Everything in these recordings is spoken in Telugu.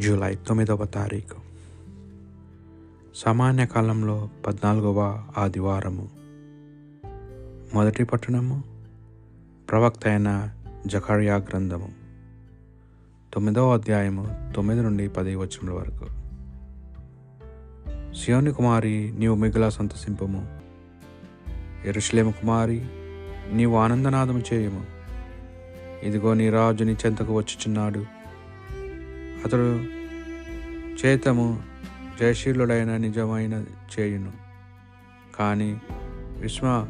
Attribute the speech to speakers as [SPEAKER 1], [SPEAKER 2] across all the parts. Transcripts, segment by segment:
[SPEAKER 1] జూలై తొమ్మిదవ తారీఖు. సామాన్య కాలంలో పద్నాలుగవ ఆదివారము. మొదటి పట్టణము ప్రవక్త అయిన జకర్యా గ్రంథము. తొమ్మిదవ అధ్యాయము తొమ్మిది నుండి పది వచనముల వరకు. సియోని కుమారి నీవు మిగుల సంతసింపము. ఎరుషులేము కుమారి నీవు ఆనందనాదము చేయము. ఇదిగో నీ రాజు నీ చెంతకు వచ్చుచున్నాడు. అతడు చేతము జయశీలుడైన నిజమైన చేయును. కానీ విశ్వ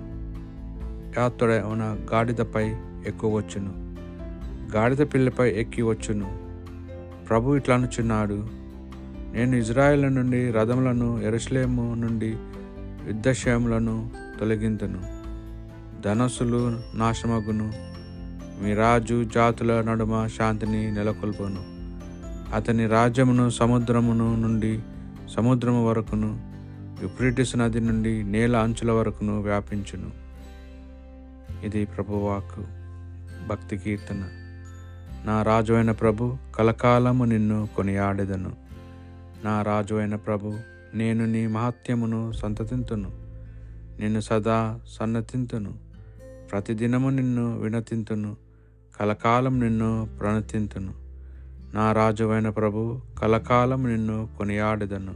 [SPEAKER 1] యాత్రుడైన గాడిదపై ఎక్కువ వచ్చును గాడిద పిల్లపై ఎక్కి వచ్చును. ప్రభు ఇట్లానుచున్నాడు నేను ఇజ్రాయెల్ నుండి రథములను ఎరుసలేము నుండి యుద్ధశయములను తొలగింతును. ధనస్సులు నాశమగును. మీ రాజు జాతుల నడుమ శాంతిని నెలకొల్పను. అతని రాజ్యమును సముద్రమును నుండి సముద్రము వరకును యుప్రిటిస్ నది నుండి నేల అంచుల వరకును వ్యాపించును. ఇది ప్రభువాకు భక్తి కీర్తన. నా రాజు అయిన ప్రభు కలకాలము నిన్ను కొనియాడెదను. నా రాజు అయిన ప్రభు నేను నీ మహత్యమును సంతతింతును. నిన్ను సదా సన్నతింతును. ప్రతిదినము నిన్ను వినతింతును. కలకాలం నిన్ను ప్రణతింతును. నా రాజువైన ప్రభు కలకాలం నిన్ను కొనియాడదను.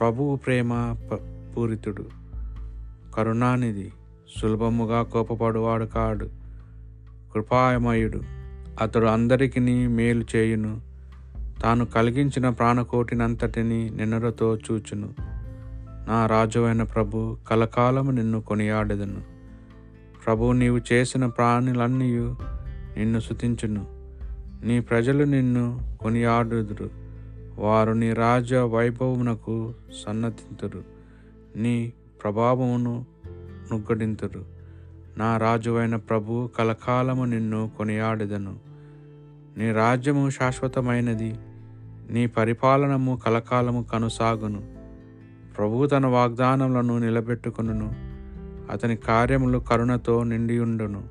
[SPEAKER 1] ప్రభువు ప్రేమ ప- పూరితుడు. కరుణానిధి సులభముగా కోపపడువాడు కాడు. కృపాయమయుడు. అతడు అందరికీ మేలు చేయును. తాను కలిగించిన ప్రాణకోటినంతటిని నిన్నరతో చూచును. నా రాజువైన ప్రభు కలకాలము నిన్ను కొనియాడదను. ప్రభు నీవు చేసిన ప్రాణులన్నీ నిన్ను శుతించును. నీ ప్రజలు నిన్ను కొనియాడుదురు. వారు నీ రాజ వైభవమునకు సన్నతింతురు. నీ ప్రభావమును నుగ్గడింతురు. నా రాజువైన ప్రభు కలకాలము నిన్ను కొనియాడెదను. నీ రాజ్యము శాశ్వతమైనది. నీ పరిపాలనము కలకాలము కనుసాగును. ప్రభు తన వాగ్దానములను నిలబెట్టుకును అతని కార్యములు కరుణతో నిండియుండును.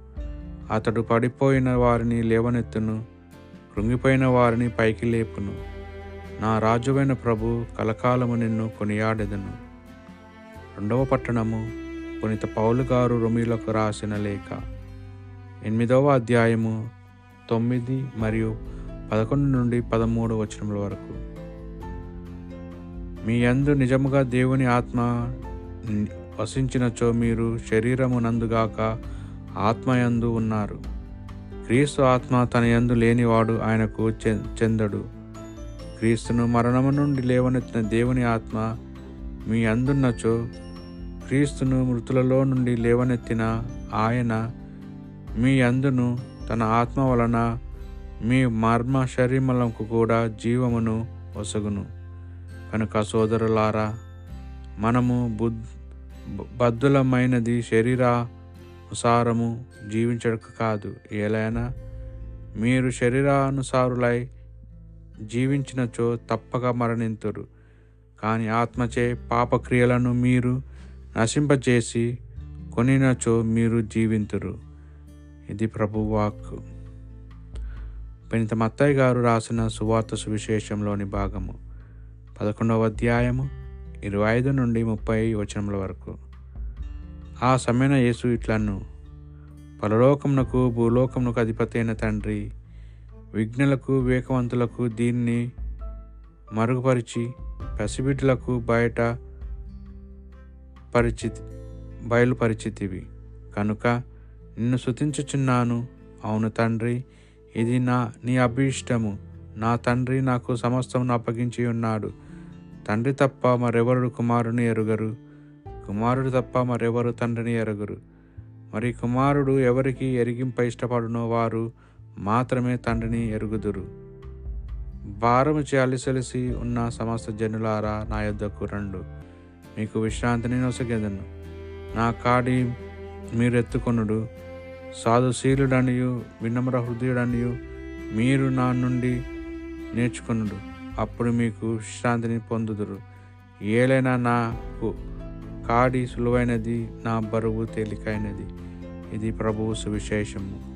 [SPEAKER 1] అతడు పడిపోయిన వారిని లేవనెత్తును. కృంగిపోయిన వారిని పైకి లేపును. నా రాజువైన ప్రభు కలకాలము నిన్ను కొనియాడెదను. రెండవ పట్టణము పునిత పౌలు గారు రొమిలకు రాసిన లేఖ. ఎనిమిదవ అధ్యాయము తొమ్మిది మరియు పదకొండు నుండి పదమూడు వచనముల వరకు. మీ యందు నిజముగా దేవుని ఆత్మ వసించినచో మీరు శరీరమునందుగాక ఆత్మయందు ఉన్నారు. క్రీస్తు ఆత్మ తన యందు లేనివాడు ఆయనకు చె- చెందడు. క్రీస్తును మరణము నుండి లేవనెత్తిన దేవుని ఆత్మ మీ అందున్నచో క్రీస్తును మృతులలో నుండి లేవనెత్తిన ఆయన మీ అందును తన ఆత్మ వలన మీ మర్మ శరీరములకు కూడా జీవమును ఒసగును. కనుక సోదరులారా మనము బుద్ బద్దులమైనది శరీరానుసారము జీవించడక కాదు ఏలైనా మీరు శరీరానుసారులై జీవించినచో తప్పక మరణింతురు. కానీ ఆత్మచే పాపక్రియలను మీరు నశింపచేసి కొనినచో మీరు జీవింతురు. ఇది ప్రభువాక్ పెనిత మత్తయ్య గారు రాసిన సువార్త సువిశేషంలోని భాగము. పదకొండవ అధ్యాయము ఇరవై ఐదు నుండి ముప్పై వచనముల వరకు. ఆ సమయన యేసు ఇట్లను పరలోకమునకు భూలోకమునకు అధిపతి అయిన తండ్రి విఘ్నులకు వివేకవంతులకు దీన్ని మరుగుపరిచి పసిబిడ్లకు బయట పరిచితి బయలుపరిచితివి. కనుక నిన్ను శుతించుచున్నాను అవును తండ్రి ఇది నా నీ అభీష్టము. నా తండ్రి నాకు సమస్తమును అప్పగించి ఉన్నాడు తండ్రి తప్ప మరెవరు కుమారుని ఎరుగరు. కుమారుడు తప్ప మరెవరు తండ్రిని ఎరగరు. మరి కుమారుడు ఎవరికి ఎరిగింప ఇష్టపడునో వారు మాత్రమే తండ్రిని ఎరుగుదురు. భారము అలిసలిసి ఉన్న సమస్త జనులారా నా యొద్దకు రండు. మీకు విశ్రాంతిని నొసగెదను. నా కాడి మీరు ఎత్తుకొనుడు సాధుశీలుడనియు వినమ్ర హృదయుడనియు మీరు నా నుండి నేర్చుకొనుడు. అప్పుడు మీకు విశ్రాంతిని పొందుదురు. ఏలైనా నాకు కాడి సులువైనది నా బరువు తేలికైనది. ఇది ప్రభువు సువిశేషము.